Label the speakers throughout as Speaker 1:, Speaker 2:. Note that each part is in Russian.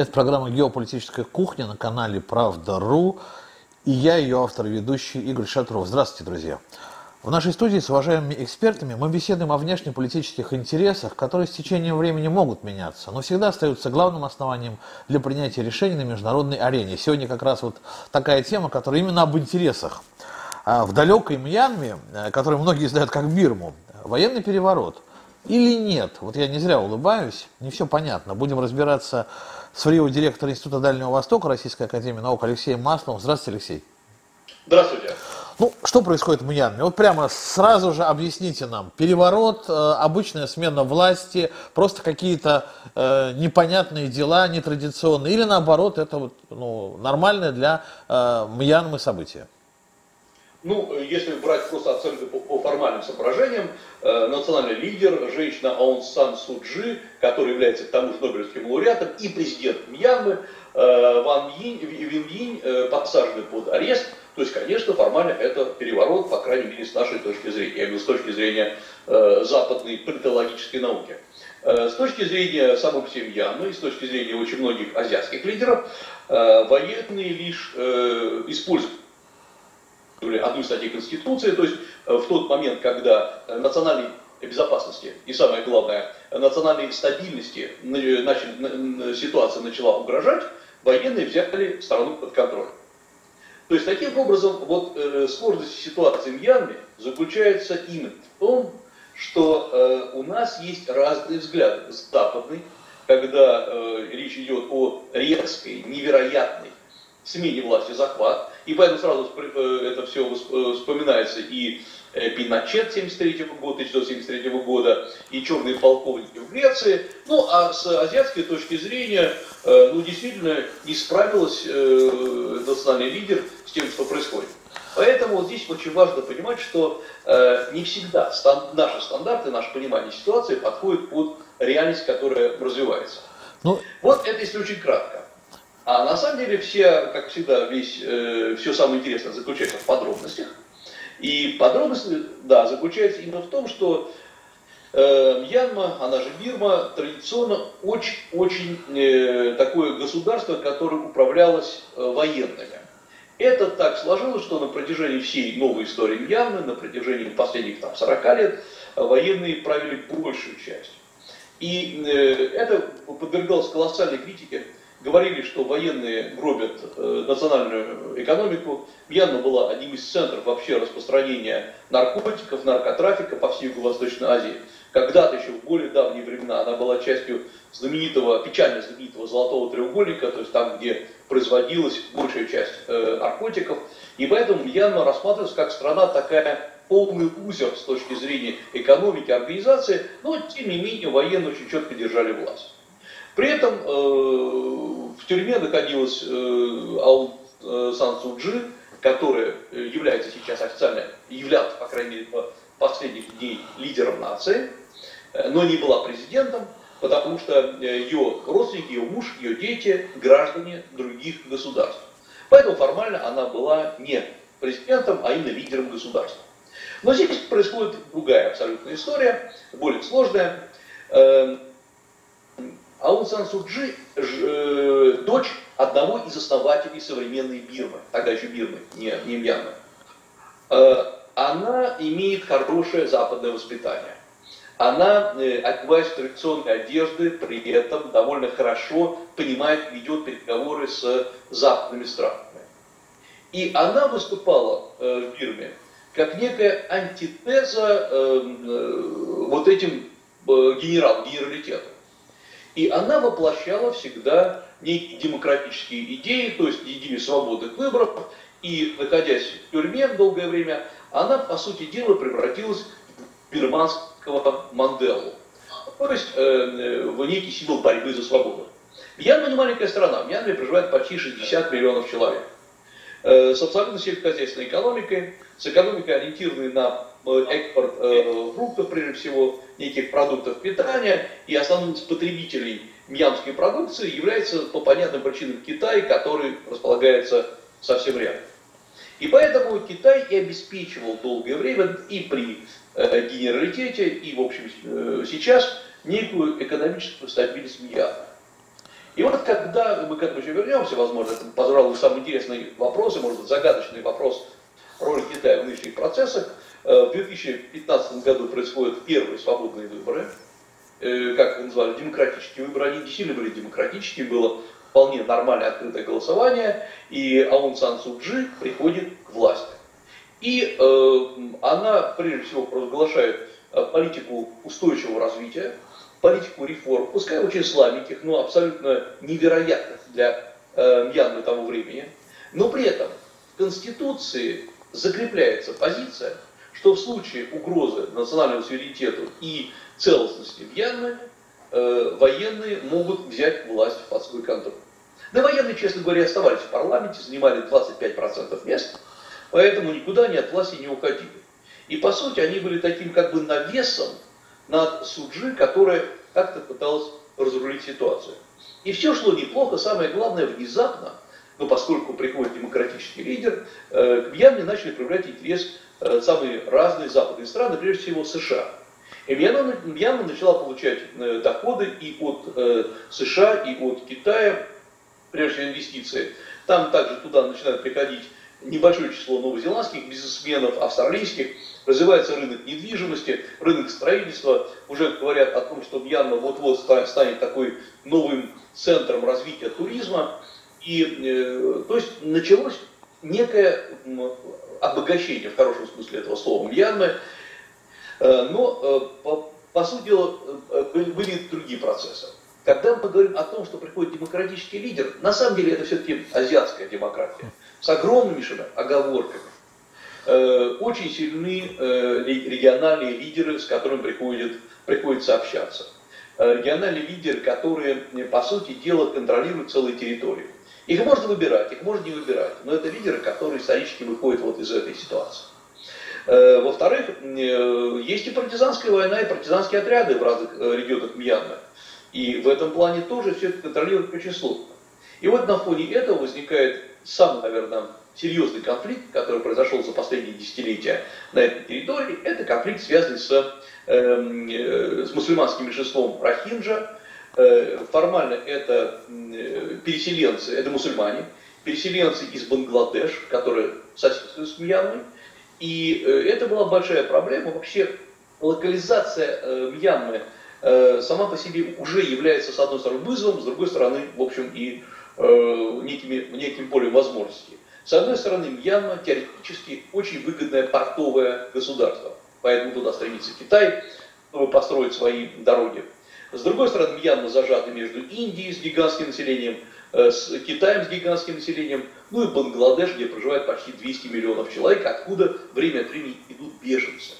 Speaker 1: Это программа «Геополитическая кухня» на канале «Правда.ру». И я, ее автор и ведущий Игорь Шатров. Здравствуйте, друзья. В нашей студии с уважаемыми экспертами мы беседуем о внешнеполитических интересах, которые с течением времени могут меняться, но всегда остаются главным основанием для принятия решений на международной арене. Сегодня как раз вот такая тема, которая именно об интересах. А в далекой Мьянме, э, которую многие знают как Бирму, военный переворот или нет? Вот я не зря улыбаюсь, не все понятно. Будем разбираться с Фрио, директор Института Дальнего Востока Российской Академии Наук Алексеем Масловым. Здравствуйте, Алексей.
Speaker 2: Здравствуйте.
Speaker 1: Ну, что происходит в Мьянме? Вот прямо сразу же объясните нам. Переворот, э, обычная смена власти, просто какие-то э, непонятные дела, нетрадиционные, или наоборот, это вот, ну, нормальное для э, Мьянмы событие?
Speaker 2: Ну, если брать просто оценку по, по формальным соображениям, национальный лидер, женщина Аун Сан Суджи, которая является к тому же Нобелевским лауреатом, и президент Мьянмы э, Ван Йинь, Вин Йинь э, подсажены под арест. То есть, конечно, формально это переворот, по крайней мере, с нашей точки зрения, я говорю, с точки зрения э, западной политологической науки. Э, с точки зрения себе Мьянмы, и с точки зрения очень многих азиатских лидеров, э, военные лишь э, используют одну из Конституции, то есть э, в тот момент, когда э, национальной безопасности и самое главное, национальной стабильности начали, ситуация начала угрожать, военные взяли страну под контроль. То есть таким образом вот э, сложность ситуации в Мьянме заключается именно в том, что э, у нас есть разные взгляды. Западный, когда э, речь идет о резкой, невероятной смене власти захват, и поэтому сразу э, это все э, вспоминается и э, Пиночет 73 года, 1973 года, и черные полковники в Греции. Ну, а с азиатской точки зрения, ну, действительно, не справилась национальный лидер с тем, что происходит. Поэтому вот здесь очень важно понимать, что не всегда стан, наши стандарты, наше понимание ситуации подходят под реальность, которая развивается. Ну... Вот это если очень кратко. А на самом деле все, как всегда, весь, э, все самое интересное заключается в подробностях. И подробности, да, заключаются именно в том, что э, Мьянма, она же Бирма, традиционно очень-очень э, такое государство, которое управлялось э, военными. Это так сложилось, что на протяжении всей новой истории Мьянмы, на протяжении последних там, 40 лет, военные правили большую часть. И э, это подвергалось колоссальной критике говорили, что военные гробят э, национальную экономику. Мьянма была одним из центров вообще распространения наркотиков, наркотрафика по всей Юго-Восточной Азии. Когда-то еще в более давние времена она была частью знаменитого, печально знаменитого золотого треугольника, то есть там, где производилась большая часть э, наркотиков. И поэтому Мьянма рассматривалась как страна такая полный лузер с точки зрения экономики, организации, но тем не менее военные очень четко держали власть. При этом э, в тюрьме находилась э, Аун э, Сан Суджи, которая является сейчас официально, являлась, по крайней мере, по последних дней лидером нации, но не была президентом, потому что ее родственники, ее муж, ее дети граждане других государств. Поэтому формально она была не президентом, а именно лидером государства. Но здесь происходит другая абсолютная история, более сложная. Эм, Аун Сан Суджи э, дочь одного из основателей современной Бирмы, тогда еще Бирмы, не, не Мьянмы. Э, она имеет хорошее западное воспитание. Она, э, одеваясь в традиционные одежды, при этом довольно хорошо понимает, ведет переговоры с западными странами. И она выступала э, в Бирме как некая антитеза э, э, вот этим э, генерал, генералитету. И она воплощала всегда некие демократические идеи, то есть идеи свободных выборов. И, находясь в тюрьме долгое время, она, по сути дела, превратилась в бирманского Манделу. То есть э, э, в некий символ борьбы за свободу. Мьянма не маленькая страна. В Мьянме проживает почти 60 миллионов человек. Э, с абсолютно сельскохозяйственной экономикой, с экономикой, ориентированной на экспорт э, фруктов, прежде всего, неких продуктов питания, и основным из потребителей мьянской продукции является по понятным причинам Китай, который располагается совсем рядом. И поэтому Китай и обеспечивал долгое время и при э, генералитете, и в общем э, сейчас некую экономическую стабильность Мьянмы. И вот когда мы к этому еще вернемся, возможно, это, пожалуй, самый интересный вопрос, и, может быть, загадочный вопрос роли Китая в нынешних процессах, э, в 2015 году происходят первые свободные выборы, э, как их назвали, демократические выборы. Они действительно были демократические, было вполне нормальное открытое голосование, и Аун Сан Су Джи приходит к власти. И э, она, прежде всего, провозглашает э, политику устойчивого развития, политику реформ, пускай очень слабеньких, но абсолютно невероятных для э, Мьянмы того времени. Но при этом в Конституции закрепляется позиция, что в случае угрозы национальному суверенитету и целостности Мьянмы э, военные могут взять власть под свой контроль. Да военные, честно говоря, оставались в парламенте, занимали 25% мест, поэтому никуда они от власти не уходили. И по сути они были таким как бы навесом над Суджи, которая как-то пыталась разрулить ситуацию. И все шло неплохо, самое главное, внезапно, но поскольку приходит демократический лидер, э, к Мьянме начали проявлять интерес самые разные западные страны, прежде всего США. И Мьянма, Мьянма начала получать э, доходы и от США, и от Китая, прежде всего инвестиции. Там также туда начинают приходить небольшое число новозеландских бизнесменов, австралийских, развивается рынок недвижимости, рынок строительства, уже говорят о том, что Мьянма вот-вот станет такой новым центром развития туризма. И, э, то есть началось некое обогащение, в хорошем смысле этого слова, Мьянмы, э, но, э, по, по сути дела, э, были другие процессы. Когда мы поговорим о том, что приходит демократический лидер, на самом деле это все-таки азиатская демократия с огромнейшими оговорками. Очень сильны региональные лидеры, с которыми приходит, приходится общаться. Региональные лидеры, которые, по сути дела, контролируют целые территории. Их можно выбирать, их можно не выбирать, но это лидеры, которые исторически выходят вот из этой ситуации. Во-вторых, есть и партизанская война, и партизанские отряды в разных регионах Мьянмы. И в этом плане тоже все это контролирует очень сложно. И вот на фоне этого возникает самый, наверное, серьезный конфликт, который произошел за последние десятилетия на этой территории. Это конфликт, связанный с, эм, э, с мусульманским меньшинством Рахинджа. Э, формально это э, переселенцы, это мусульмане, переселенцы из Бангладеш, которые соседствуют с Мьянмой. И э, это была большая проблема. Вообще локализация Мьянмы сама по себе уже является, с одной стороны, вызовом, с другой стороны, в общем, и некими, неким полем возможностей. С одной стороны, Мьянма теоретически очень выгодное портовое государство, поэтому туда стремится Китай, чтобы построить свои дороги. С другой стороны, Мьянма зажата между Индией с гигантским населением, э, с Китаем с гигантским населением, ну и Бангладеш, где проживает почти 200 миллионов человек, откуда время от времени идут беженцы.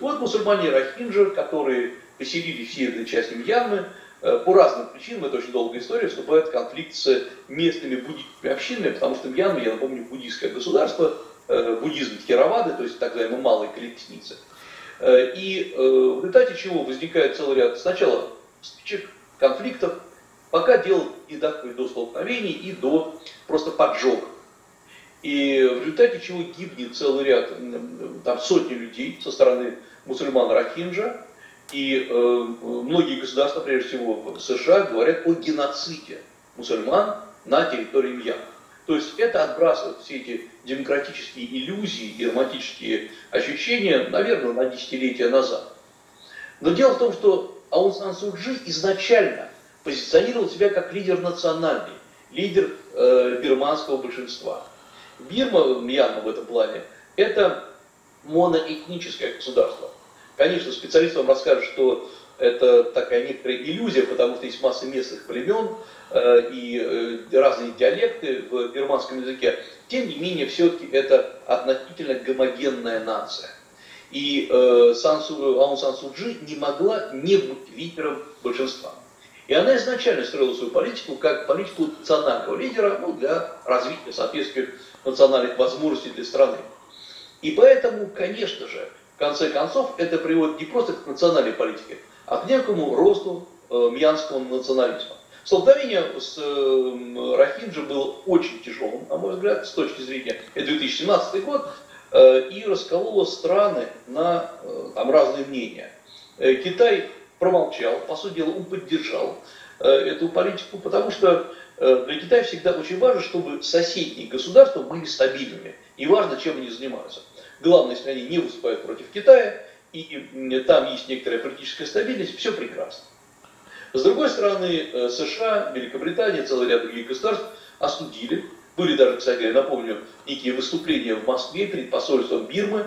Speaker 2: Вот мусульмане Рахинджа, которые поселились в северной части Мьянмы, э, по разным причинам, это очень долгая история, вступает в конфликт с местными буддийскими общинами, потому что Мьянма, я напомню, буддийское государство, э, буддизм Тхеравады, то есть так называемые малые колесницы. Э, и в результате чего возникает целый ряд сначала стычек, конфликтов, пока дело не доходит до столкновений и до просто поджогов. И в результате чего гибнет целый ряд, там сотни людей со стороны мусульман Рахинджа, и э, многие государства, прежде всего США, говорят о геноциде мусульман на территории Мьянмы. То есть это отбрасывает все эти демократические иллюзии и романтические ощущения, наверное, на десятилетия назад. Но дело в том, что Аун Сан Су Джи изначально позиционировал себя как лидер национальный, лидер э, бирманского большинства. Бирма, Мьянма в этом плане, это моноэтническое государство. Конечно, специалист вам расскажет, что это такая некоторая иллюзия, потому что есть масса местных племен и э, разные диалекты в бирманском языке. Тем не менее, все-таки это относительно гомогенная нация. И э, Сансу, Аун Сан Су Джи не могла не быть лидером большинства. И она изначально строила свою политику как политику национального лидера ну, для развития соответствующих национальных возможностей для страны. И поэтому, конечно же, конце концов, это приводит не просто к национальной политике, а к некому росту э, мьянского национализма. Столкновение с э, Рахинджи было очень тяжелым, на мой взгляд, с точки зрения, это 2017 год, э, и раскололо страны на э, там, разные мнения. Э, Китай промолчал, по сути дела, он поддержал эту политику, потому что для Китая всегда очень важно, чтобы соседние государства были стабильными. И важно, чем они занимаются. Главное, если они не выступают против Китая, и там есть некоторая политическая стабильность, все прекрасно. С другой стороны, США, Великобритания, целый ряд других государств осудили. Были даже, кстати, я напомню, некие выступления в Москве перед посольством Бирмы,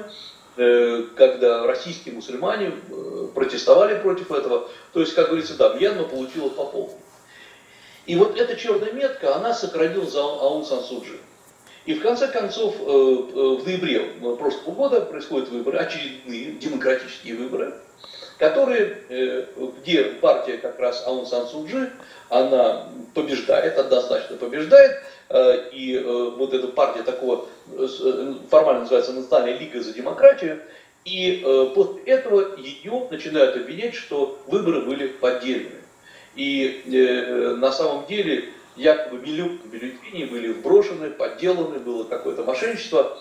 Speaker 2: Э, когда российские мусульмане э, протестовали против этого. То есть, как говорится, да, Мьянма получила по полной. И вот эта черная метка, она сохранила за Аун Сан Суджи. И в конце концов, э, в ноябре прошлого года происходят выборы, очередные демократические выборы, которые, где партия как раз Аун Сан Суджи, она побеждает, однозначно побеждает, Э, и э, вот эта партия такого, э, формально называется Национальная лига за демократию, и после этого ее начинают обвинять, что выборы были поддельны. И на самом деле якобы бюллетени были вброшены, подделаны, было какое-то мошенничество.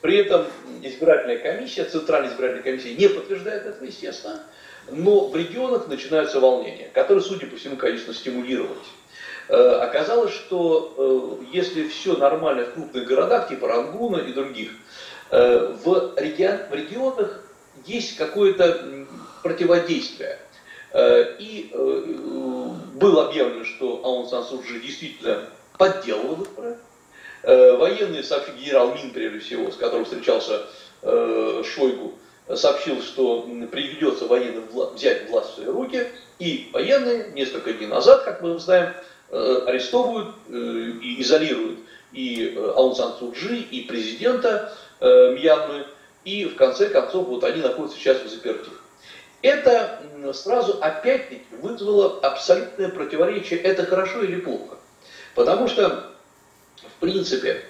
Speaker 2: При этом избирательная комиссия, Центральная избирательная комиссия не подтверждает это, естественно, но в регионах начинаются волнения, которые, судя по всему, конечно, стимулировались. Э, оказалось, что э, если все нормально в крупных городах, типа Рангуна и других, э, в, регион, в регионах есть какое-то противодействие. И было объявлено, что Аун Сан Суджи действительно подделал выборы. Военные, сообщил генерал Мин, прежде всего, с которым встречался Шойгу, сообщил, что приведется военным взять власть в свои руки. И военные несколько дней назад, как мы знаем, Э, арестовывают э, и изолируют и э, Аун Сан Суджи, и президента Мьянмы, и в конце концов вот они находятся сейчас в заперти. Это сразу опять-таки вызвало абсолютное противоречие, это хорошо или плохо. Потому что, в принципе,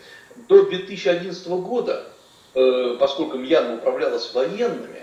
Speaker 2: до 2011 года, поскольку Мьянма управлялась военными,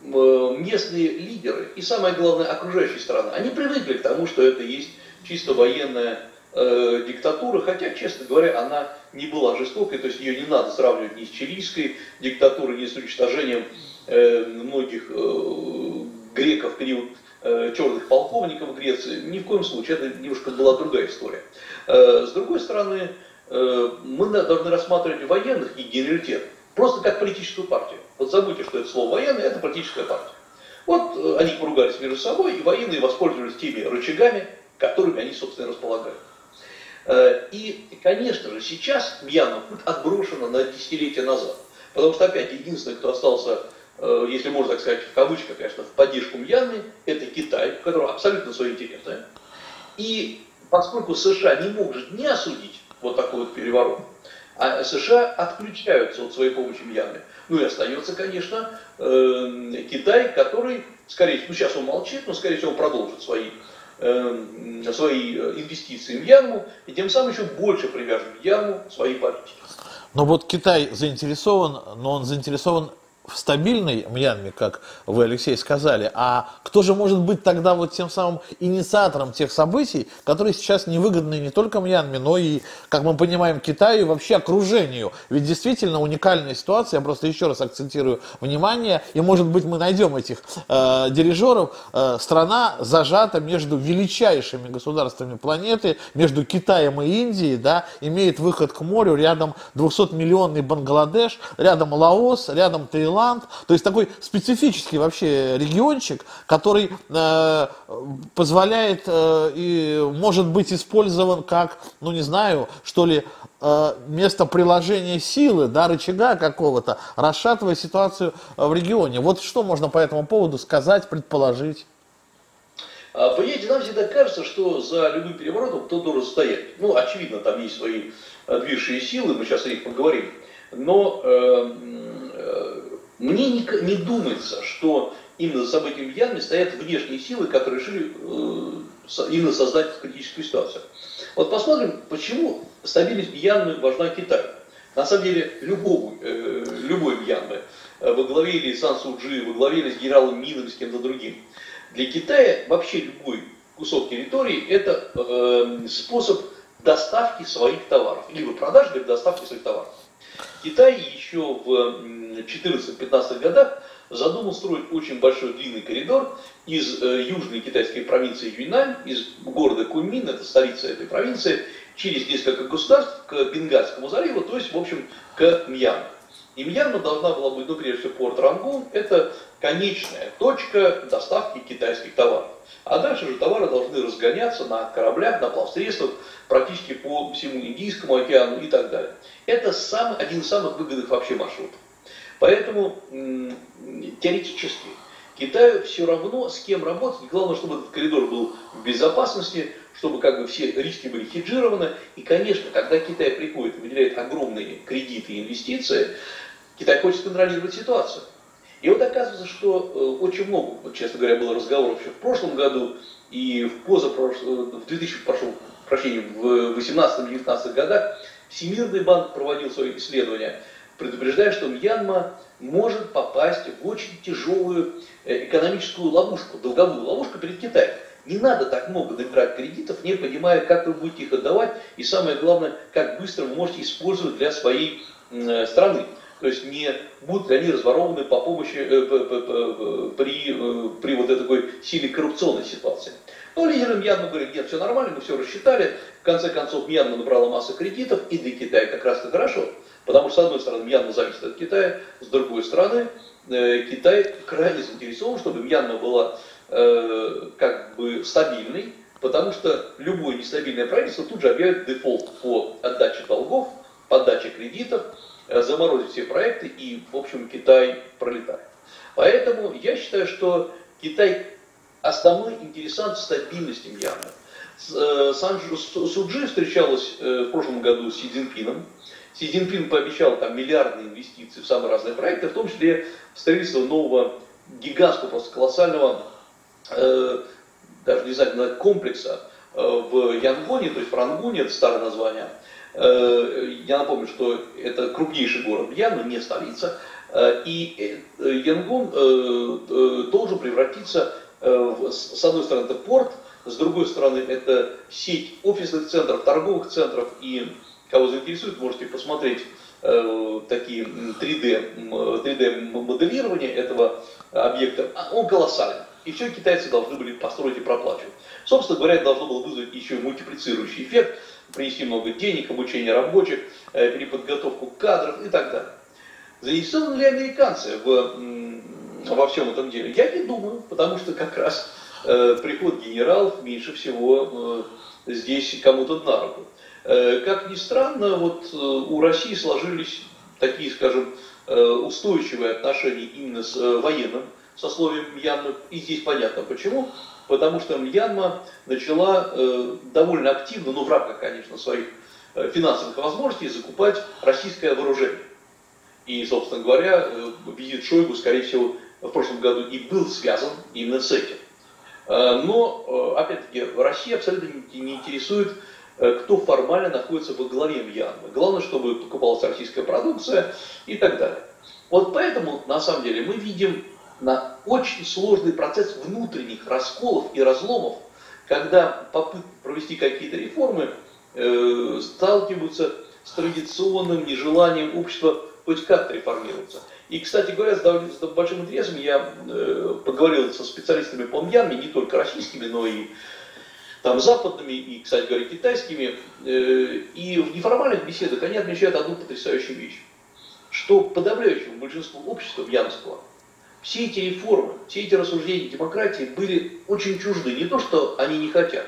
Speaker 2: местные лидеры и, самое главное, окружающие страны, они привыкли к тому, что это есть чисто военная э, диктатура, хотя, честно говоря, она не была жестокой, то есть ее не надо сравнивать ни с чилийской диктатурой, ни с уничтожением э, многих э, греков в период э, черных полковников Греции. Ни в коем случае, это немножко была другая история. Э, с другой стороны, э, мы должны рассматривать военных и генералитет просто как политическую партию. Вот забудьте, что это слово военный, это политическая партия. Вот они поругались между собой, и военные воспользовались теми рычагами, которыми они, собственно, располагают. И, конечно же, сейчас Мьянма отброшена на десятилетия назад. Потому что, опять, единственный, кто остался, если можно так сказать, в кавычках, конечно, в поддержку Мьянмы, это Китай, у которого абсолютно свои интересы. И поскольку США не может не осудить вот такой вот переворот, а США отключаются от своей помощи Мьянме. Ну и остается, конечно, э, Китай, который, скорее всего, ну сейчас он молчит, но, скорее всего, продолжит свои Эм, свои э, инвестиции в Янму и тем самым еще больше привяжет к Янму свои политики.
Speaker 1: Но вот Китай заинтересован, но он заинтересован в стабильной Мьянме, как вы, Алексей, сказали, а кто же может быть тогда вот тем самым инициатором тех событий, которые сейчас невыгодны не только Мьянме, но и, как мы понимаем, Китаю и вообще окружению. Ведь действительно уникальная ситуация, я просто еще раз акцентирую внимание, и может быть мы найдем этих э, дирижеров. Э, страна зажата между величайшими государствами планеты, между Китаем и Индией, да, имеет выход к морю, рядом 200-миллионный Бангладеш, рядом Лаос, рядом Таиланд, Таиланд. То есть такой специфический вообще региончик, который э, позволяет э, и может быть использован как, ну не знаю, что ли, э, место приложения силы, да, рычага какого-то, расшатывая ситуацию в регионе. Вот что можно по этому поводу сказать, предположить?
Speaker 2: А, понимаете, нам всегда кажется, что за любым переворотом кто должен стоять. Ну, очевидно, там есть свои э, движущие силы, мы сейчас о них поговорим. Но э, э, мне не, не думается, что именно за событием Янми стоят внешние силы, которые решили э, именно создать критическую ситуацию. Вот посмотрим, почему стабильность Мьянмы важна Китаю. На самом деле, любого, э, любой Мьянмы, э, во главе или Сан Суджи, во главе или с генералом Мином, с кем-то другим. Для Китая вообще любой кусок территории – это э, способ доставки своих товаров, либо продажи, либо доставки своих товаров. Китай еще в 14-15 годах задумал строить очень большой длинный коридор из э, южной китайской провинции Юньнань, из города Куньмин, это столица этой провинции, через несколько государств к Бенгальскому заливу, то есть, в общем, к Мьянму. И Мьянма должна была быть, ну, прежде всего, порт Рангун, это конечная точка доставки китайских товаров. А дальше же товары должны разгоняться на кораблях, на плавсредствах, практически по всему Индийскому океану и так далее. Это самый, один из самых выгодных вообще маршрутов. Поэтому теоретически Китаю все равно с кем работать. Главное, чтобы этот коридор был в безопасности, чтобы как бы все риски были хеджированы. И, конечно, когда Китай приходит и выделяет огромные кредиты и инвестиции, Китай хочет контролировать ситуацию. И вот оказывается, что э, очень много, вот, честно говоря, было разговоров еще в прошлом году и в позапрошлом, в 2000, прошу прощения, в 18-19 годах Всемирный банк проводил свои исследования, предупреждая, что Мьянма может попасть в очень тяжелую э, экономическую ловушку, долговую ловушку перед Китаем. Не надо так много набирать кредитов, не понимая, как вы будете их отдавать, и самое главное, как быстро вы можете использовать для своей э, страны. То есть не будут ли они разворованы по помощи, э, при, э, при вот этой такой силе коррупционной ситуации. Но лидеры Мьянмы говорят, нет, все нормально, мы все рассчитали. В конце концов, Мьянма набрала массу кредитов, и для Китая как раз-то хорошо. Потому что, с одной стороны, Мьянма зависит от Китая, с другой стороны, э, Китай крайне заинтересован, чтобы Мьянма была как бы стабильной, потому что любое нестабильное правительство тут же объявит дефолт по отдаче долгов, по отдаче кредитов, заморозить все проекты, и, в общем, Китай пролетает. Поэтому я считаю, что Китай основной интересант стабильности Мьянмы. Э, Сан Суджи встречалась э, в прошлом году с Си Цзиньпином. Си Цзиньпин пообещал там миллиардные инвестиции в самые разные проекты, в том числе строительство нового гигантского, просто колоссального, даже не знаю, комплекса в Янгоне, то есть в Рангуне, это старое название, Э, я напомню, что это крупнейший город Мьянмы, не столица. Э, и э, Янгон должен превратиться, в, с одной стороны, это порт, с другой стороны, это сеть офисных центров, торговых центров. И кого заинтересует, можете посмотреть такие 3D, 3D моделирования этого объекта. А, он колоссальный. И все китайцы должны были построить и проплачивать. Собственно говоря, это должно было вызвать еще и мультиплицирующий эффект принести много денег, обучение рабочих, э, переподготовку кадров и так далее. Заинтересованы ли американцы в, во всем этом деле? Я не думаю, потому что как раз э, приход генералов меньше всего э, здесь кому-то на руку. Как ни странно, вот у России сложились такие, скажем, устойчивые отношения именно с э, военным сословием Мьянмы. И здесь понятно почему потому что Мьянма начала э, довольно активно, ну в рамках, конечно, своих э, финансовых возможностей, закупать российское вооружение. И, собственно говоря, э, визит Шойгу, скорее всего, в прошлом году и был связан именно с этим. Э, но, опять-таки, Россия абсолютно не, интересует, кто формально находится во главе Мьянмы. Главное, чтобы покупалась российская продукция и так далее. Вот поэтому, на самом деле, мы видим на очень сложный процесс внутренних расколов и разломов, когда попытки провести какие-то реформы э, сталкиваются с традиционным нежеланием общества хоть как-то реформироваться. И, кстати говоря, с, с большим интересом я э, поговорил со специалистами по Мьянме, не только российскими, но и там западными и, кстати говоря, китайскими. Э, и в неформальных беседах они отмечают одну потрясающую вещь, что подавляющему большинству общества мьянского все эти реформы, все эти рассуждения демократии были очень чужды. Не то, что они не хотят.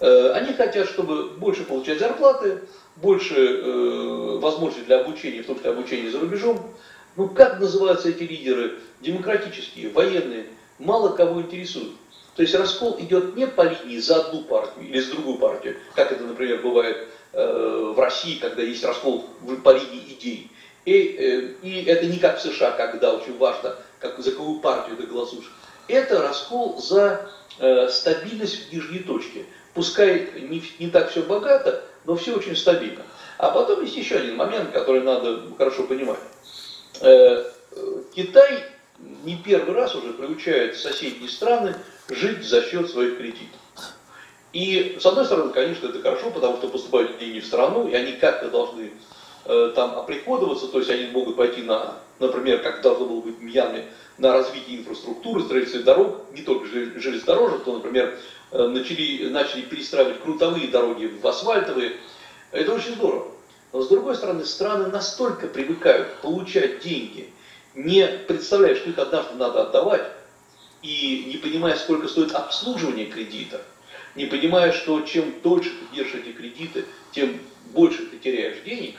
Speaker 2: Э, они хотят, чтобы больше получать зарплаты, больше э, возможностей для обучения, в том числе обучения за рубежом. Ну, как называются эти лидеры? Демократические, военные. Мало кого интересует. То есть раскол идет не по линии за одну партию или за другую партию, как это, например, бывает э, в России, когда есть раскол по линии идей. И, и это не как в США, когда очень важно как, за какую партию ты голосуешь. Это раскол за э, стабильность в нижней точке. Пускай не, не так все богато, но все очень стабильно. А потом есть еще один момент, который надо хорошо понимать. Э, Китай не первый раз уже приучает соседние страны жить за счет своих кредитов. И, с одной стороны, конечно, это хорошо, потому что поступают деньги в страну, и они как-то должны э, там оприходоваться, то есть они могут пойти на, например, как должно было быть в Мьянме, на развитие инфраструктуры, строительство дорог, не только железнодорожных, то, например, э, начали, начали перестраивать крутовые дороги в асфальтовые. Это очень здорово. Но с другой стороны, страны настолько привыкают получать деньги, не представляя, что их однажды надо отдавать, и не понимая, сколько стоит обслуживание кредита, не понимая, что чем дольше ты держишь эти кредиты, тем больше ты теряешь денег,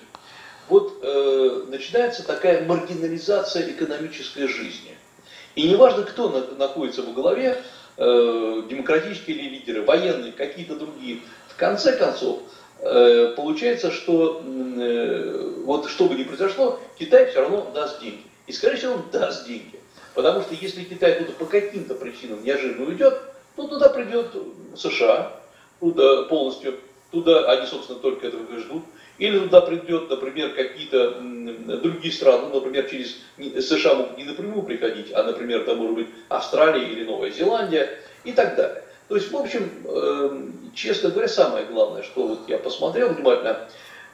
Speaker 2: вот э, начинается такая маргинализация экономической жизни. И неважно, кто на, находится во главе, э, демократические ли лидеры, военные, какие-то другие, в конце концов, э, получается, что э, вот что бы ни произошло, Китай все равно даст деньги. И, скорее всего, он даст деньги. Потому что если Китай туда по каким-то причинам неожиданно уйдет, ну туда придет США, туда полностью, туда они, собственно, только этого и ждут. Или туда придет, например, какие-то другие страны, ну, например, через США могут не напрямую приходить, а, например, там может быть Австралия или Новая Зеландия и так далее. То есть, в общем, эм, честно говоря, самое главное, что вот я посмотрел внимательно,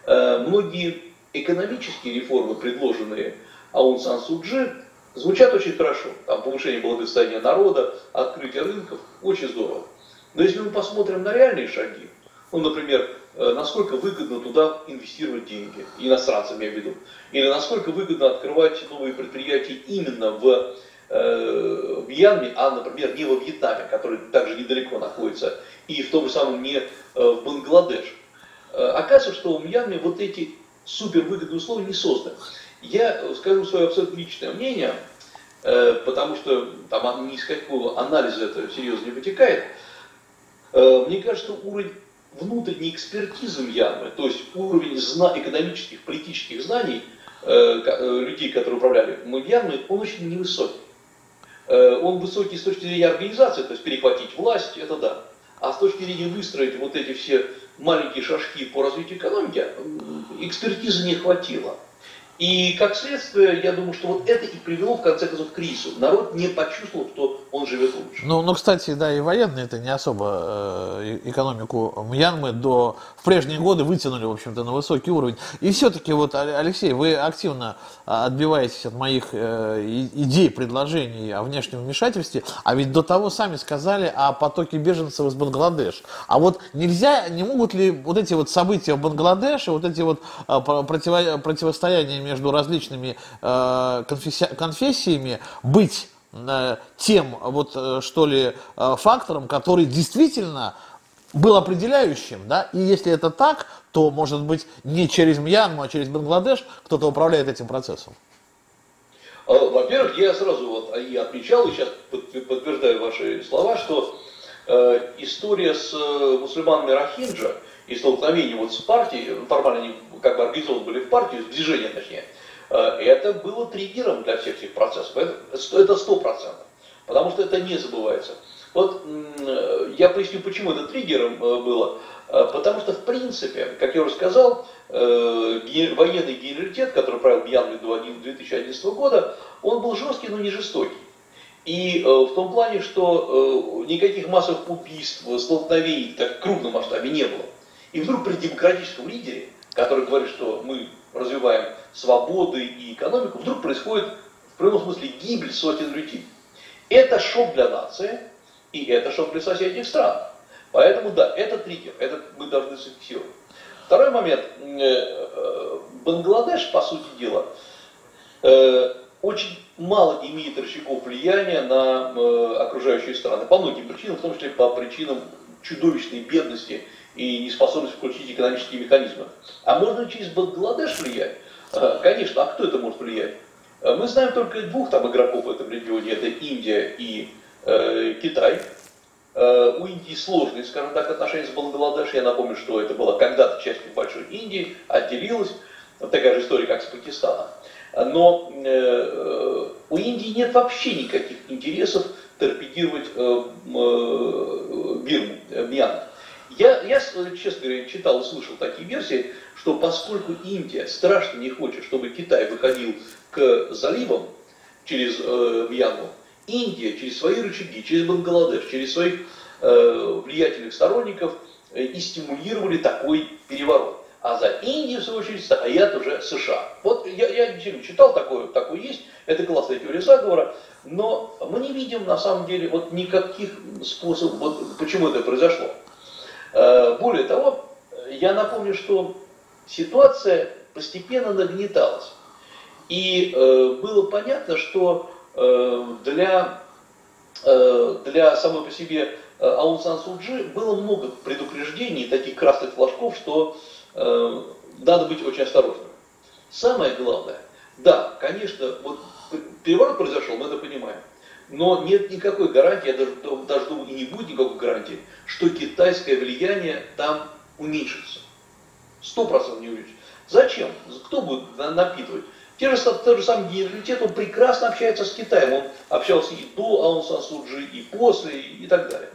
Speaker 2: э, многие экономические реформы, предложенные Аун Сан Суджи, звучат очень хорошо. Там повышение благосостояния народа, открытие рынков, очень здорово. Но если мы посмотрим на реальные шаги, ну, например, насколько выгодно туда инвестировать деньги, иностранцам я веду, или насколько выгодно открывать новые предприятия именно в, э, в Янме, а, например, не во Вьетнаме, который также недалеко находится, и в том же самом не э, в Бангладеш. Оказывается, что в Мьянме вот эти супервыгодные условия не созданы. Я скажу свое абсолютно личное мнение, потому что там ни из какого анализа это серьезно не вытекает. Мне кажется, уровень внутренней экспертизы Мьянмы, то есть уровень зна экономических, политических знаний э, э, людей, которые управляли Мьянмой, он очень невысокий. Э, он высокий с точки зрения организации, то есть перехватить власть, это да. А с точки зрения выстроить вот эти все маленькие шажки по развитию экономики, экспертизы не хватило. И как следствие, я думаю, что вот это и привело в конце концов к кризису. Народ не почувствовал, что он живет лучше.
Speaker 1: Ну, ну кстати, да, и военные это не особо э, экономику Мьянмы до в прежние годы вытянули, в общем-то, на высокий уровень. И все-таки вот, Алексей, вы активно а, отбиваетесь от моих э, идей, предложений о внешнем вмешательстве, а ведь до того сами сказали о потоке беженцев из Бангладеш. А вот нельзя, не могут ли вот эти вот события в Бангладеше, вот эти вот э, противо, противостояния между различными э, конфессиями быть э, тем, вот э, что ли, фактором, который действительно был определяющим, да, и если это так, то, может быть, не через Мьянму, а через Бангладеш кто-то управляет этим процессом.
Speaker 2: Во-первых, я сразу вот и отмечал, и сейчас подтверждаю ваши слова, что история с мусульманами Рахинджа и столкновение вот с партией, формально они как бы организованы были в партию, движение точнее, э, это было триггером для всех этих процессов. Это сто процентов. Потому что это не забывается. Вот э, я поясню, почему это триггером э, было. Потому что, в принципе, как я уже сказал, военный генералитет, который правил Мьянмой до 2011 года, он был жесткий, но не жестокий. И в том плане, что никаких массовых убийств, столкновений так в крупном масштабе не было. И вдруг при демократическом лидере который говорит, что мы развиваем свободы и экономику, вдруг происходит в прямом смысле гибель сотен людей. Это шок для нации, и это шок для соседних стран. Поэтому да, это триггер, это мы должны зафиксировать. Второй момент. Э, э, Бангладеш, по сути дела, э, очень мало имеет рычагов влияния на окружающие страны. По многим причинам, в том числе по причинам чудовищной бедности и неспособность включить экономические механизмы. А можно через Бангладеш влиять? Конечно, а кто это может влиять? А, мы знаем только двух там игроков в этом регионе, это Индия и э, Китай. Э, у Индии сложные, скажем так, отношения с Бангладеш. Я напомню, что это было когда-то частью большой Индии, отделилась. Вот такая же история, как с Пакистаном. Но э, у Индии нет вообще никаких интересов торпедировать э, э, Бирму, э, Мьянму. Я, я, честно говоря, читал и слышал такие версии, что поскольку Индия страшно не хочет, чтобы Китай выходил к заливам через э, Мьянму, Индия через свои рычаги, через Бангладеш, через своих э, влиятельных сторонников э, и стимулировали такой переворот. а за Индией, в свою очередь, стоят уже США. Вот я, я читал, такое, такое есть, это классная теория заговора, но мы не видим на самом деле вот никаких способов, вот почему это произошло. Э, более того, я напомню, что ситуация постепенно нагнеталась. И э, было понятно, что э, для, для самой по себе Аун Сан Суджи было много предупреждений, таких красных флажков, что надо быть очень осторожным. Самое главное, да, конечно, вот переворот произошел, мы это понимаем. Но нет никакой гарантии, я даже, даже думаю, и не будет никакой гарантии, что китайское влияние там уменьшится. Сто процентов не увеличится. Зачем? Кто будет напитывать? Те же, тот же самый генералитет, он прекрасно общается с Китаем. Он общался и до Аун Сан Суджи, и после, и так далее.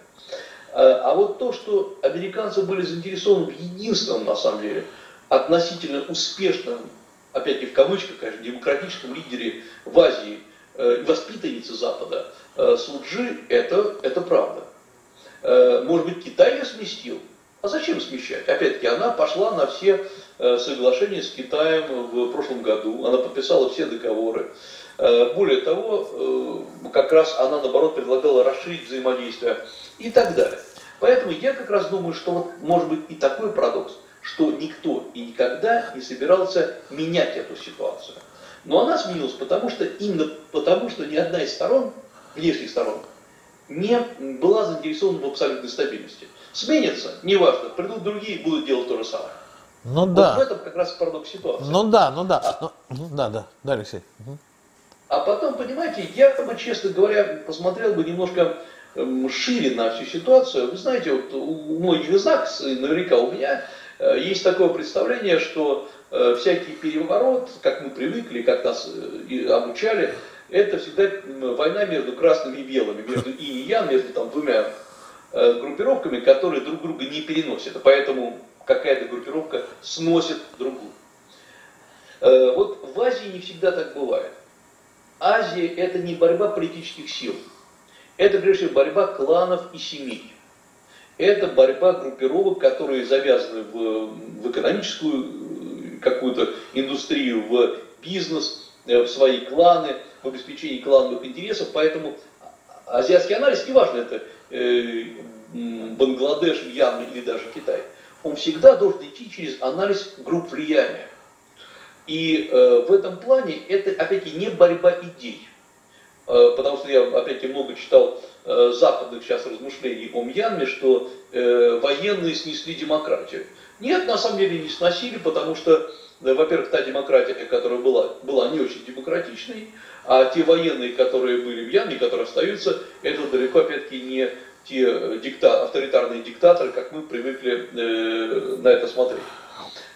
Speaker 2: А, а вот то, что американцы были заинтересованы в единственном, на самом деле, относительно успешном, опять-таки в кавычках, конечно, демократическом лидере в Азии, э, воспитаннице Запада, э, Суджи, это, это правда. Э, может быть, Китай ее сместил? А зачем смещать? Опять-таки, она пошла на все соглашения с Китаем в прошлом году, она подписала все договоры. Более того, как раз она, наоборот, предлагала расширить взаимодействие и так далее. Поэтому я как раз думаю, что вот может быть и такой парадокс, что никто и никогда не собирался менять эту ситуацию. Но она сменилась потому, что именно потому, что ни одна из сторон, внешних сторон, не была заинтересована в абсолютной стабильности. Сменится, неважно, придут другие будут делать то же самое.
Speaker 1: Ну вот да.
Speaker 2: в этом как раз парадокс ситуации.
Speaker 1: Ну да, ну да. А, ну, да, да, да, Алексей. Угу.
Speaker 2: А потом, понимаете, я бы, честно говоря, посмотрел бы немножко эм, шире на всю ситуацию. Вы знаете, вот у многих из нас, наверняка у меня, есть такое представление, что э, всякий переворот, как мы привыкли, как нас э, обучали, это всегда война между красными и белыми, между и и между там двумя Э, группировками, которые друг друга не переносят. Поэтому какая-то группировка сносит другую. Э, вот в Азии не всегда так бывает. Азия это не борьба политических сил. Это прежде всего борьба кланов и семей. Это борьба группировок, которые завязаны в, в экономическую э, какую-то индустрию, в бизнес, в свои кланы, в обеспечении клановых интересов. Поэтому азиатский анализ, неважно, это э, Бангладеш, Мьянма или даже Китай, он всегда должен идти через анализ групп влияния. И э, в этом плане это, опять-таки, не борьба идей. Э, потому что я, опять-таки, много читал э, западных сейчас размышлений о Мьянме, что э, военные снесли демократию. Нет, на самом деле не сносили, потому что, во-первых, та демократия, которая была, была не очень демократичной, а те военные, которые были в Яме, которые остаются, это далеко, опять-таки, не те дикта, авторитарные диктаторы, как мы привыкли на это смотреть.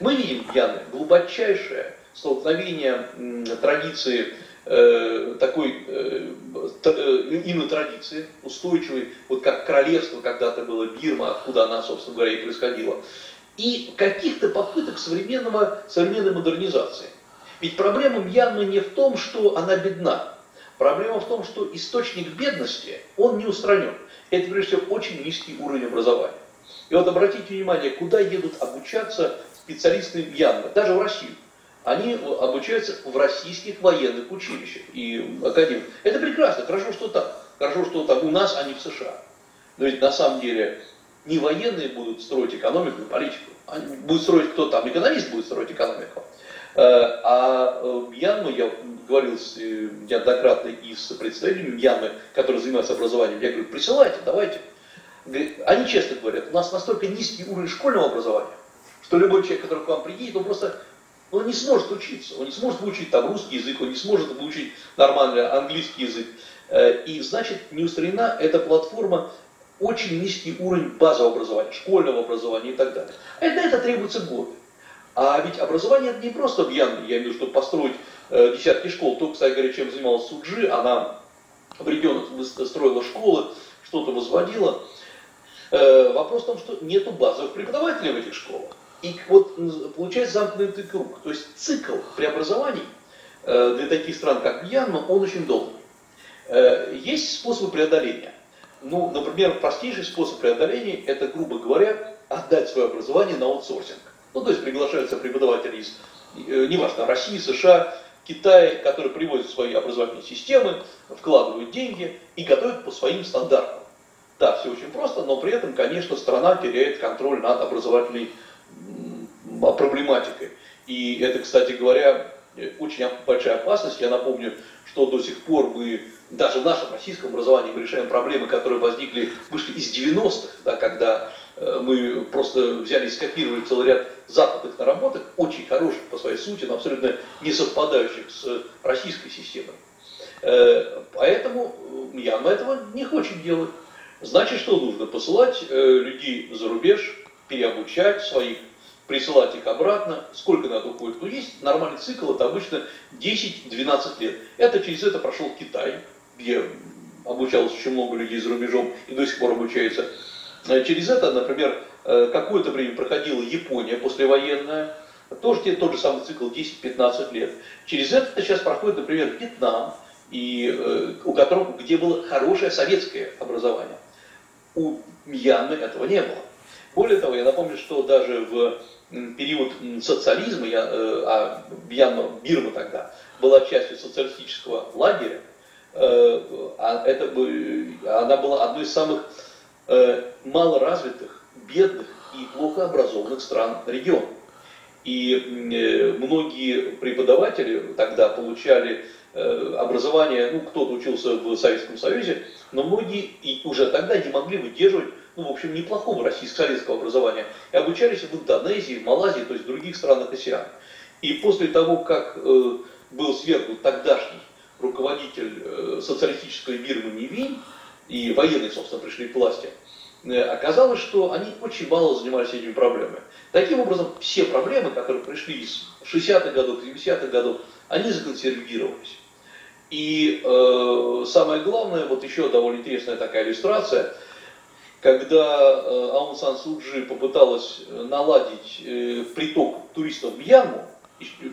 Speaker 2: Мы видим Яме глубочайшее столкновение э, традиции э, такой э, э, именно традиции, устойчивой, вот как королевство когда-то было Бирма, откуда она, собственно говоря, и происходила, и каких-то попыток современного, современной модернизации. Ведь проблема Мьянмы не в том, что она бедна. Проблема в том, что источник бедности, он не устранен. Это, прежде всего, очень низкий уровень образования. И вот обратите внимание, куда едут обучаться специалисты Мьянмы, даже в Россию. Они обучаются в российских военных училищах и академиях. Это прекрасно, хорошо, что так. Хорошо, что так у нас, а не в США. Но ведь на самом деле не военные будут строить экономику и политику. Они будут строить кто там, экономист будет строить экономику. Э, а э, Мьянму, я говорил э, неоднократно и с представителями Мьянмы, которые занимаются образованием, я говорю, присылайте, давайте. Они честно говорят, у нас настолько низкий уровень школьного образования, что любой человек, который к вам приедет, он просто он не сможет учиться, он не сможет выучить там русский язык, он не сможет выучить нормальный английский язык. И значит, не устранена эта платформа очень низкий уровень базового образования, школьного образования и так далее. А на это требуются годы. А ведь образование это не просто в Янге, я имею в виду, чтобы построить э, десятки школ. То, кстати говоря, чем занималась Суджи, она в регионах строила школы, что-то возводила. Э, вопрос в том, что нету базовых преподавателей в этих школах. И вот получается замкнутый круг. То есть цикл преобразований э, для таких стран, как Мьянма, он очень долгий. Э, есть способы преодоления. Ну, например, простейший способ преодоления – это, грубо говоря, отдать свое образование на аутсорсинг. Ну, то есть приглашаются преподаватели из, э, неважно, России, США, Китая, которые привозят свои образовательные системы, вкладывают деньги и готовят по своим стандартам. Да, все очень просто, но при этом, конечно, страна теряет контроль над образовательной проблематикой. И это, кстати говоря, очень большая опасность. Я напомню, что до сих пор мы даже в нашем российском образовании мы решаем проблемы, которые возникли, вышли из 90-х, да, когда э, мы просто взяли и скопировали целый ряд западных наработок, очень хороших по своей сути, но абсолютно не совпадающих с российской системой. Э, поэтому Мьянма этого не хочет делать. Значит, что нужно? Посылать э, людей за рубеж, переобучать своих, присылать их обратно. Сколько надо уходит? Ну, есть нормальный цикл, это обычно 10-12 лет. Это через это прошел Китай, где обучалось очень много людей за рубежом и до сих пор обучается. Э, через это, например, э, какое-то время проходила Япония послевоенная, тоже тот же самый цикл 10-15 лет. Через это сейчас проходит, например, Вьетнам, и, у которого, где было хорошее советское образование. У Мьянмы этого не было. Более того, я напомню, что даже в период социализма, я, э, а Мьянма, Бирма тогда, была частью социалистического лагеря, э, а это, она была одной из самых э, малоразвитых, бедных и плохо образованных стран региона. И многие преподаватели тогда получали образование, ну, кто-то учился в Советском Союзе, но многие и уже тогда не могли выдерживать ну, в общем, неплохого российско-советского образования, и обучались в Индонезии, в Малайзии, то есть в других странах АСИАН. И после того, как э, был свергнут тогдашний руководитель э, социалистической Бирмы Невинь, и военные, собственно, пришли к власти, э, оказалось, что они очень мало занимались этими проблемами. Таким образом, все проблемы, которые пришли из 60-х годов, 70-х годов, они законсервировались. И э, самое главное, вот еще довольно интересная такая иллюстрация – когда э, Аун Сан Суджи попыталась э, наладить э, приток туристов в Мьянму,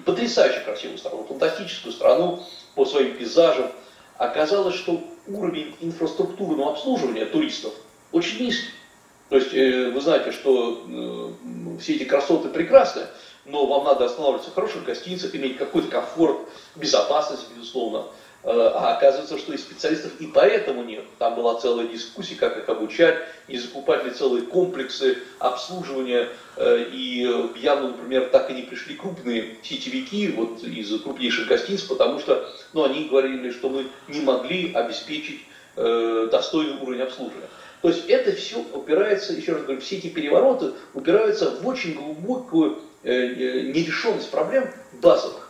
Speaker 2: потрясающе красивую страну, фантастическую страну по своим пейзажам, оказалось, что уровень инфраструктурного обслуживания туристов очень низкий. То есть вы знаете, что все эти красоты прекрасны, но вам надо останавливаться в хороших гостиницах, иметь какой-то комфорт, безопасность, безусловно. Э, а оказывается, что и специалистов и поэтому нет. Там была целая дискуссия, как их обучать, и закупать ли целые комплексы обслуживания. Э, и явно, например, так и не пришли крупные сетевики вот, из крупнейших гостиниц, потому что ну, они говорили, что мы не могли обеспечить э, достойный уровень обслуживания. То есть это все упирается, еще раз говорю, все эти перевороты упираются в очень глубокую э, нерешенность проблем базовых.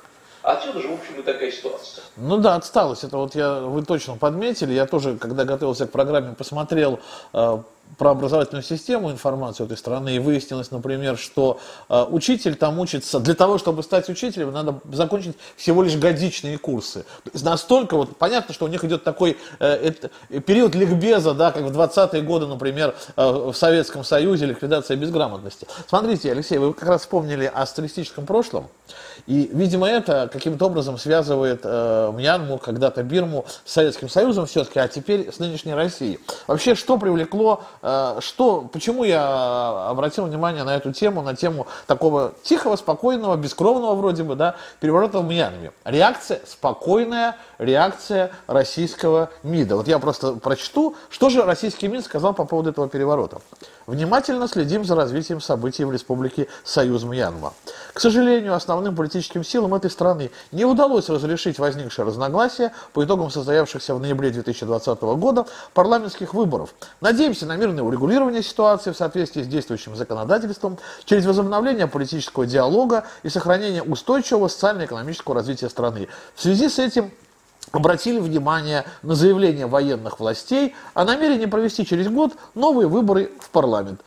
Speaker 2: Отсюда же, в общем, и такая ситуация.
Speaker 1: Ну да, отсталость. Это вот я, вы точно подметили. Я тоже, когда готовился к программе, посмотрел э, про образовательную систему информацию этой страны, и выяснилось, например, что э, учитель там учится, для того, чтобы стать учителем, надо закончить всего лишь годичные курсы. Настолько вот понятно, что у них идет такой э, это, период ликбеза, да, как в 20-е годы, например, э, в Советском Союзе, ликвидация безграмотности. Смотрите, Алексей, вы как раз вспомнили о социалистическом прошлом, и, видимо, это каким-то образом связывает э, Мьянму, когда-то Бирму с Советским Союзом все-таки, а теперь с нынешней Россией. Вообще, что привлекло Э, что, почему я обратил внимание на эту тему, на тему такого тихого, спокойного, бескровного вроде бы, да, переворота в Мьянме? Реакция, спокойная реакция российского МИДа. Вот я просто прочту, что же российский МИД сказал по поводу этого переворота. Внимательно следим за развитием событий в Республике Союз Мьянма. К сожалению, основным политическим силам этой страны не удалось разрешить возникшие разногласия по итогам состоявшихся в ноябре 2020 года парламентских выборов. Надеемся на мирное урегулирование ситуации в соответствии с действующим законодательством через возобновление политического диалога и сохранение устойчивого социально-экономического развития страны. В связи с этим обратили внимание на заявление военных властей о намерении провести через год новые выборы в парламент.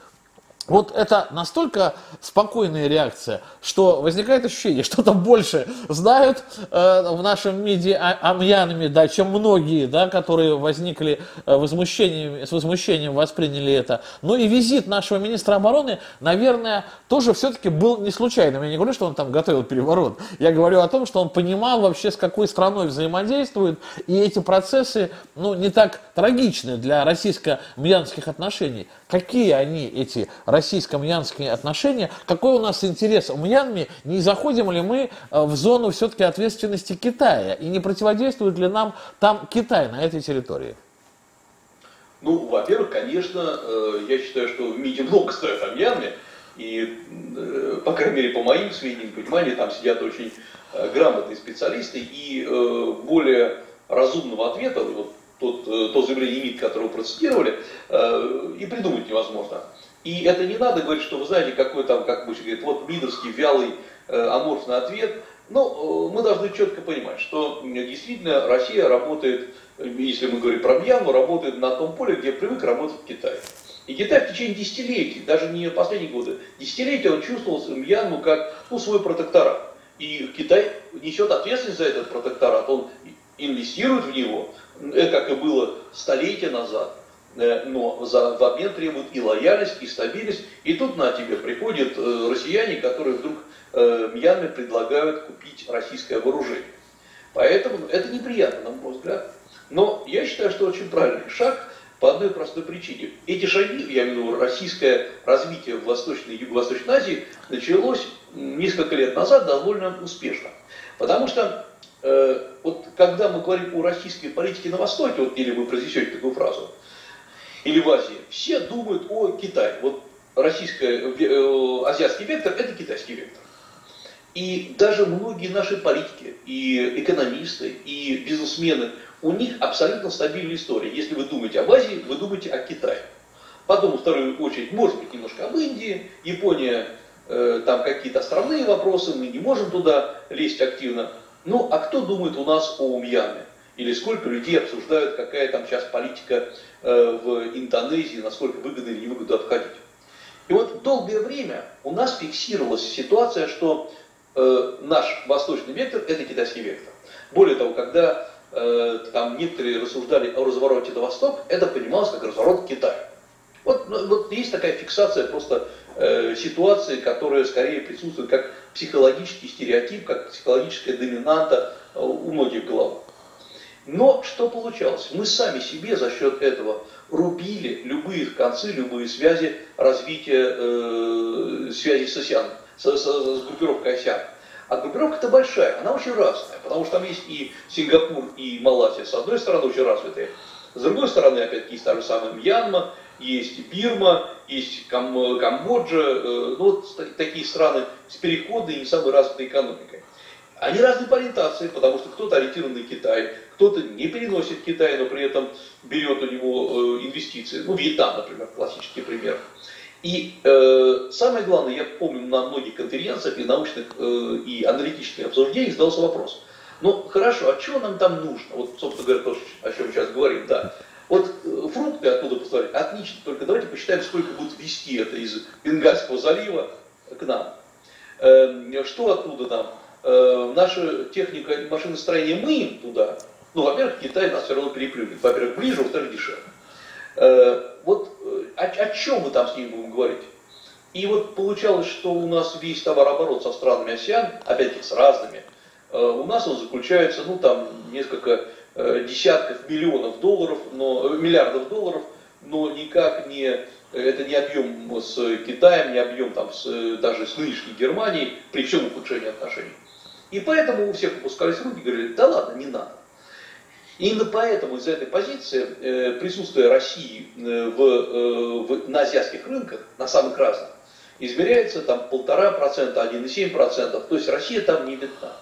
Speaker 1: Вот это настолько спокойная реакция, что возникает ощущение, что-то больше знают э, в нашем о Мьянме, да, чем многие, да, которые возникли э, возмущением, с возмущением восприняли это. Ну и визит нашего министра обороны, наверное, тоже все-таки был не случайным. Я не говорю, что он там готовил переворот. Я говорю о том, что он понимал вообще, с какой страной взаимодействует, и эти процессы, ну, не так трагичны для российско-мьянских отношений. Какие они, эти российско-мьянские отношения, какой у нас интерес у Мьянме, не заходим ли мы э, в зону все-таки ответственности Китая, и не противодействует ли нам там Китай на этой территории?
Speaker 2: Ну, во-первых, конечно, э, я считаю, что в МИДе много стоят о Мьянме, и, э, по крайней мере, по моим сведениям, пониманию, там сидят очень грамотные специалисты, и более разумного ответа, вот тот, то заявление МИД, которое вы процитировали, и придумать невозможно. И это не надо говорить, что вы знаете, какой там, как бы говорит, вот МИДовский вялый аморфный ответ. Но мы должны четко понимать, что действительно Россия работает если мы говорим про Мьянму, работает на том поле, где привык работать Китай. И Китай в течение десятилетий, даже не последние годы, десятилетия он чувствовал Мьянму как ну, свой протекторат. И Китай несет ответственность за этот протекторат, он инвестирует в него, как и было столетия назад, э, но за, в обмен требует и лояльность, и стабильность. И тут на тебе приходят э, россияне, которые вдруг э, Мьянме предлагают купить российское вооружение. Поэтому это неприятно, на мой взгляд. Но я считаю, что очень правильный шаг по одной простой причине. Эти шаги, я имею в виду российское развитие в Восточной и Юго-Восточной Азии, началось несколько лет назад довольно успешно. Потому что э, вот когда мы говорим о российской политике на Востоке, вот, или вы произнесете такую фразу, или в Азии, все думают о Китае. Вот российский, э, азиатский вектор – это китайский вектор. И даже многие наши политики, и экономисты, и бизнесмены – у них абсолютно стабильная история. Если вы думаете об Азии, вы думаете о Китае. Потом, во вторую очередь, может быть, немножко об Индии, Япония, э, там какие-то островные вопросы, мы не можем туда лезть активно. Ну, а кто думает у нас о Мьянме? Или сколько людей обсуждают, какая там сейчас политика э, в Индонезии, насколько выгодно или невыгодно обходить. И вот долгое время у нас фиксировалась ситуация, что э, наш восточный вектор – это китайский вектор. Более того, когда Э, там некоторые рассуждали о развороте на восток, это понималось как разворот Китая. Вот, ну, вот есть такая фиксация просто э, ситуации, которая скорее присутствует как психологический стереотип, как психологическая доминанта э, у многих глав. Но что получалось? Мы сами себе за счет этого рубили любые концы, любые связи развития э, связи с ОСЯН, с, с, с группировкой ОСЯН. А группировка-то большая, она очень разная, потому что там есть и Сингапур, и Малайзия, с одной стороны, очень развитые. С другой стороны, опять-таки, есть та же самая Мьянма, есть Бирма, есть Кам Камбоджа, э, ну, вот такие страны с переходной и не самой развитой экономикой. Они разные по ориентации, потому что кто-то ориентирован на Китай, кто-то не переносит Китай, но при этом берет у него э, инвестиции. Ну, Вьетнам, например, классический пример. И э, самое главное, я помню на многих конференциях и научных э, и аналитических обсуждениях задался вопрос. Ну хорошо, а что нам там нужно? Вот, собственно говоря, то, о чем сейчас говорим, да. Вот э, фрукты оттуда поставили, отлично, только давайте посчитаем, сколько будет вести это из Бенгальского залива к нам. Э, что оттуда нам? Э, наша техника машиностроения мы им туда. Ну, во-первых, Китай нас все равно переплюнет. Во-первых, ближе, во-вторых, дешевле. Э, вот о, о чем мы там с ними будем говорить? И вот получалось, что у нас весь товарооборот со странами АСИАН, опять-таки с разными, у нас он заключается, ну там несколько десятков миллионов долларов, но, миллиардов долларов, но никак не, это не объем с Китаем, не объем там с, даже с нынешней Германией, при всем ухудшении отношений. И поэтому у всех опускались руки и говорили, да ладно, не надо. И именно поэтому из этой позиции э, присутствие России э, в, э, в, на азиатских рынках, на самых разных, измеряется там полтора процента, 1,7 процентов, то есть Россия там не видна.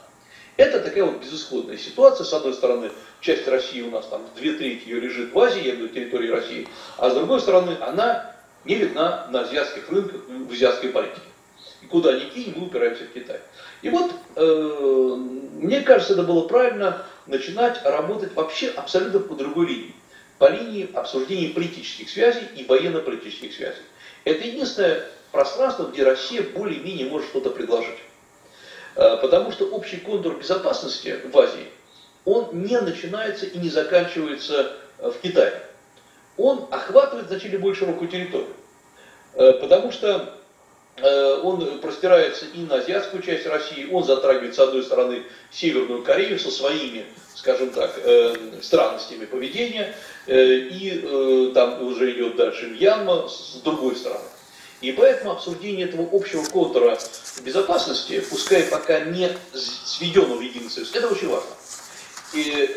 Speaker 2: Это такая вот безысходная ситуация. С одной стороны, часть России у нас там, две трети ее лежит в Азии, я имею территории России, а с другой стороны, она не видна на азиатских рынках, в азиатской политике. И куда ни кинь, мы упираемся в Китай. И вот, э, мне кажется, это было правильно начинать работать вообще абсолютно по другой линии. По линии обсуждения политических связей и военно-политических связей. Это единственное пространство, где Россия более-менее может что-то предложить. Э, потому что общий контур безопасности в Азии, он не начинается и не заканчивается э, в Китае. Он охватывает значительно более широкую территорию. Э, потому что он простирается и на азиатскую часть России, он затрагивает, с одной стороны, Северную Корею со своими, скажем так, странностями поведения, и там уже идет дальше Мьянма с другой стороны. И поэтому обсуждение этого общего контура безопасности, пускай пока не сведено в единый союз, это очень важно. И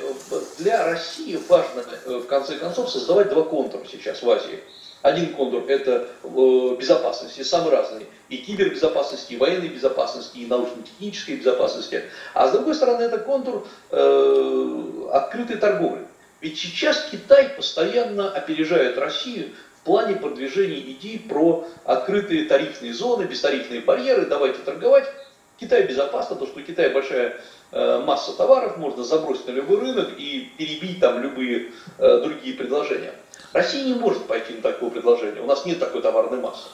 Speaker 2: для России важно, в конце концов, создавать два контура сейчас в Азии – один контур – это э, безопасности, самые разные. И кибербезопасности, и военной безопасности, и научно-технической безопасности. А с другой стороны, это контур э, открытой торговли. Ведь сейчас Китай постоянно опережает Россию плане продвижения идей про открытые тарифные зоны, бестарифные барьеры, давайте торговать. Китай безопасно, то что у Китая большая э, масса товаров, можно забросить на любой рынок и перебить там любые э, другие предложения. Россия не может пойти на такое предложение, у нас нет такой товарной массы.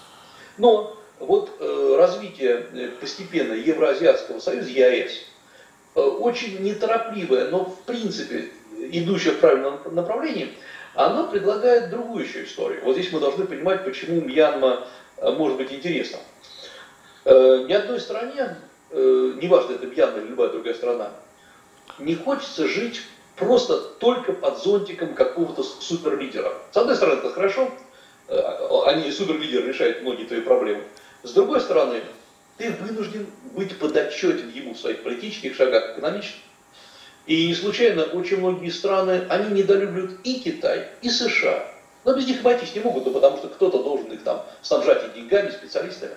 Speaker 2: Но вот э, развитие постепенно Евроазиатского союза, ЕАЭС, очень неторопливое, но в принципе идущее в правильном направлении, оно предлагает другую еще историю. Вот здесь мы должны понимать, почему Мьянма э, может быть интересным. Э, ни одной стране, э, неважно, это Мьянма или любая другая страна, не хочется жить просто только под зонтиком какого-то суперлидера. С одной стороны, это хорошо, э, они, суперлидер решает многие твои проблемы. С другой стороны, ты вынужден быть подотчетен ему в своих политических шагах, экономических. И не случайно очень многие страны, они недолюбливают и Китай, и США. Но без них обойтись не могут, ну, потому что кто-то должен их там снабжать и деньгами, специалистами.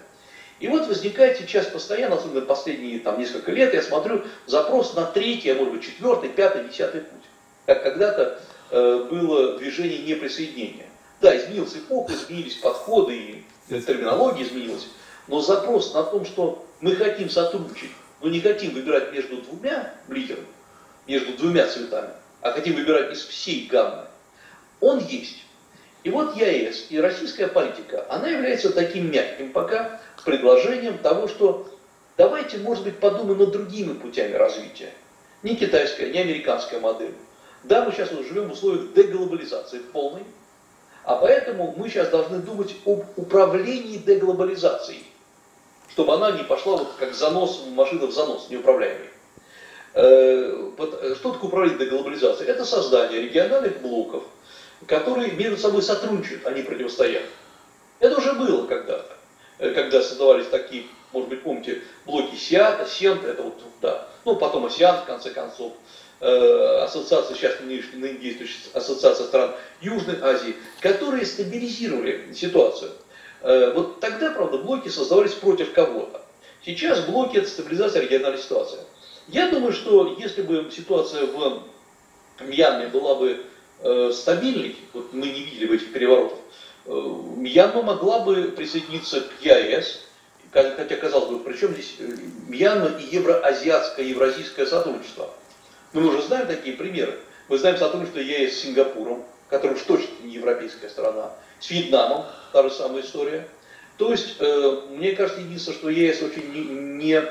Speaker 2: И вот возникает сейчас постоянно, особенно последние там, несколько лет, я смотрю запрос на третий, а может быть четвертый, пятый, десятый путь. Как когда-то э, было движение неприсоединения. Да, изменилась эпоха, изменились подходы, и терминология изменилась. Но запрос на том, что мы хотим сотрудничать, но не хотим выбирать между двумя лидерами, между двумя цветами, а хотим выбирать из всей гаммы, он есть. И вот ЕАЭС и российская политика, она является таким мягким пока предложением того, что давайте, может быть, подумаем над другими путями развития. Не китайская, не американская модель. Да, мы сейчас живем в условиях деглобализации полной, а поэтому мы сейчас должны думать об управлении деглобализацией, чтобы она не пошла вот как занос, машина в занос, неуправляемый. Э, что такое управление деглобализацией? Это создание региональных блоков, которые между собой сотрудничают, а не противостоят. Это уже было когда-то, э, когда создавались такие, может быть, помните, блоки СИАТа, СЕНТа, это вот, да, ну, потом АСИАН, в конце концов, э, ассоциация, сейчас нынешняя действующая ассоциация стран Южной Азии, которые стабилизировали ситуацию. Э, вот тогда, правда, блоки создавались против кого-то. Сейчас блоки – это стабилизация региональной ситуации. Я думаю, что если бы ситуация в Мьянме была бы э, стабильный, вот мы не видели этих переворотов, э, Мьянма могла бы присоединиться к ЕАЭС, хотя, казалось бы, причем здесь э, Мьянма и евроазиатское, евразийское сотрудничество. Но мы уже знаем такие примеры. Мы знаем сотрудничество ЕАЭС с Сингапуром, который уж точно не европейская страна, с Вьетнамом, та же самая история. То есть, э, мне кажется, единственное, что ЕС очень не, не,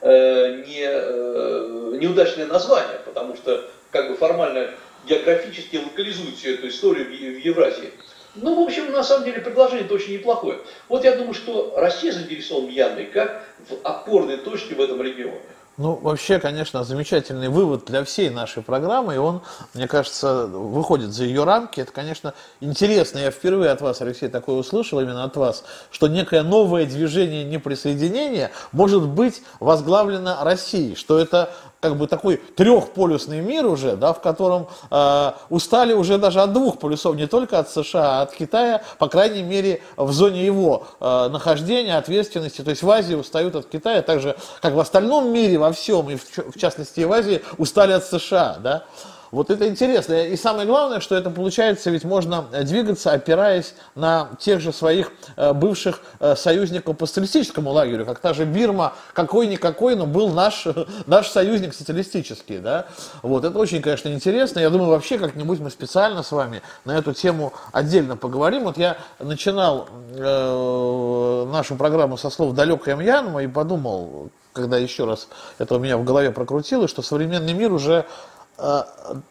Speaker 2: э, не, э, неудачное название, потому что как бы формально географически локализует всю эту историю в Евразии. Ну, в общем, на самом деле предложение-то очень неплохое. Вот я думаю, что Россия заинтересована Мьянмой как в опорной точке в этом регионе.
Speaker 1: Ну, вообще, конечно, замечательный вывод для всей нашей программы, и он, мне кажется, выходит за ее рамки. Это, конечно, интересно. Я впервые от вас, Алексей, такое услышал, именно от вас, что некое новое движение неприсоединения может быть возглавлено Россией, что это как бы такой трехполюсный мир уже, да, в котором э, устали уже даже от двух полюсов, не только от США, а от Китая, по крайней мере, в зоне его э, нахождения, ответственности. То есть в Азии устают от Китая, так же, как в остальном мире, во всем, и в, в частности и в Азии, устали от США. Да. Вот это интересно. И самое главное, что это получается, ведь можно двигаться, опираясь на тех же своих э, бывших э, союзников по социалистическому лагерю, как та же Бирма, какой-никакой, но был наш, наш союзник социалистический. Да? Вот, это очень, конечно, интересно. Я думаю, вообще как-нибудь мы специально с вами на эту тему отдельно поговорим. Вот я начинал э, нашу программу со слов «далекая Мьянма» и подумал, когда еще раз это у меня в голове прокрутилось, что современный мир уже э,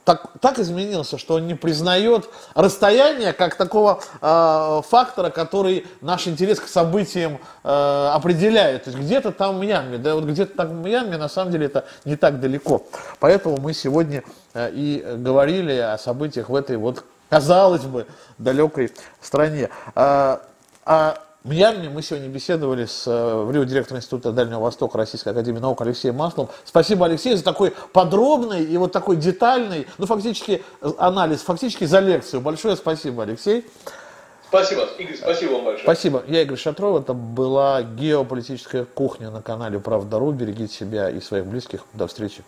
Speaker 1: так, так изменился, что он не признает расстояние как такого э, фактора, который наш интерес к событиям э, определяет. То есть где-то там в Мьянме, да вот где-то там в Мьянме, на самом деле это не так далеко. Поэтому мы сегодня э, и говорили о событиях в этой вот, казалось бы, далекой стране. А, а Мьянме мы сегодня беседовали с э, в Рио директором Института Дальнего Востока Российской Академии Наук Алексеем Масловым. Спасибо, Алексей, за такой подробный и вот такой детальный, ну, фактически э, анализ, фактически за лекцию. Большое спасибо, Алексей.
Speaker 2: Спасибо, Игорь, спасибо вам большое.
Speaker 1: Спасибо. Я Игорь Шатров. Это была геополитическая кухня на канале Правда.ру. Берегите себя и своих близких. До встречи.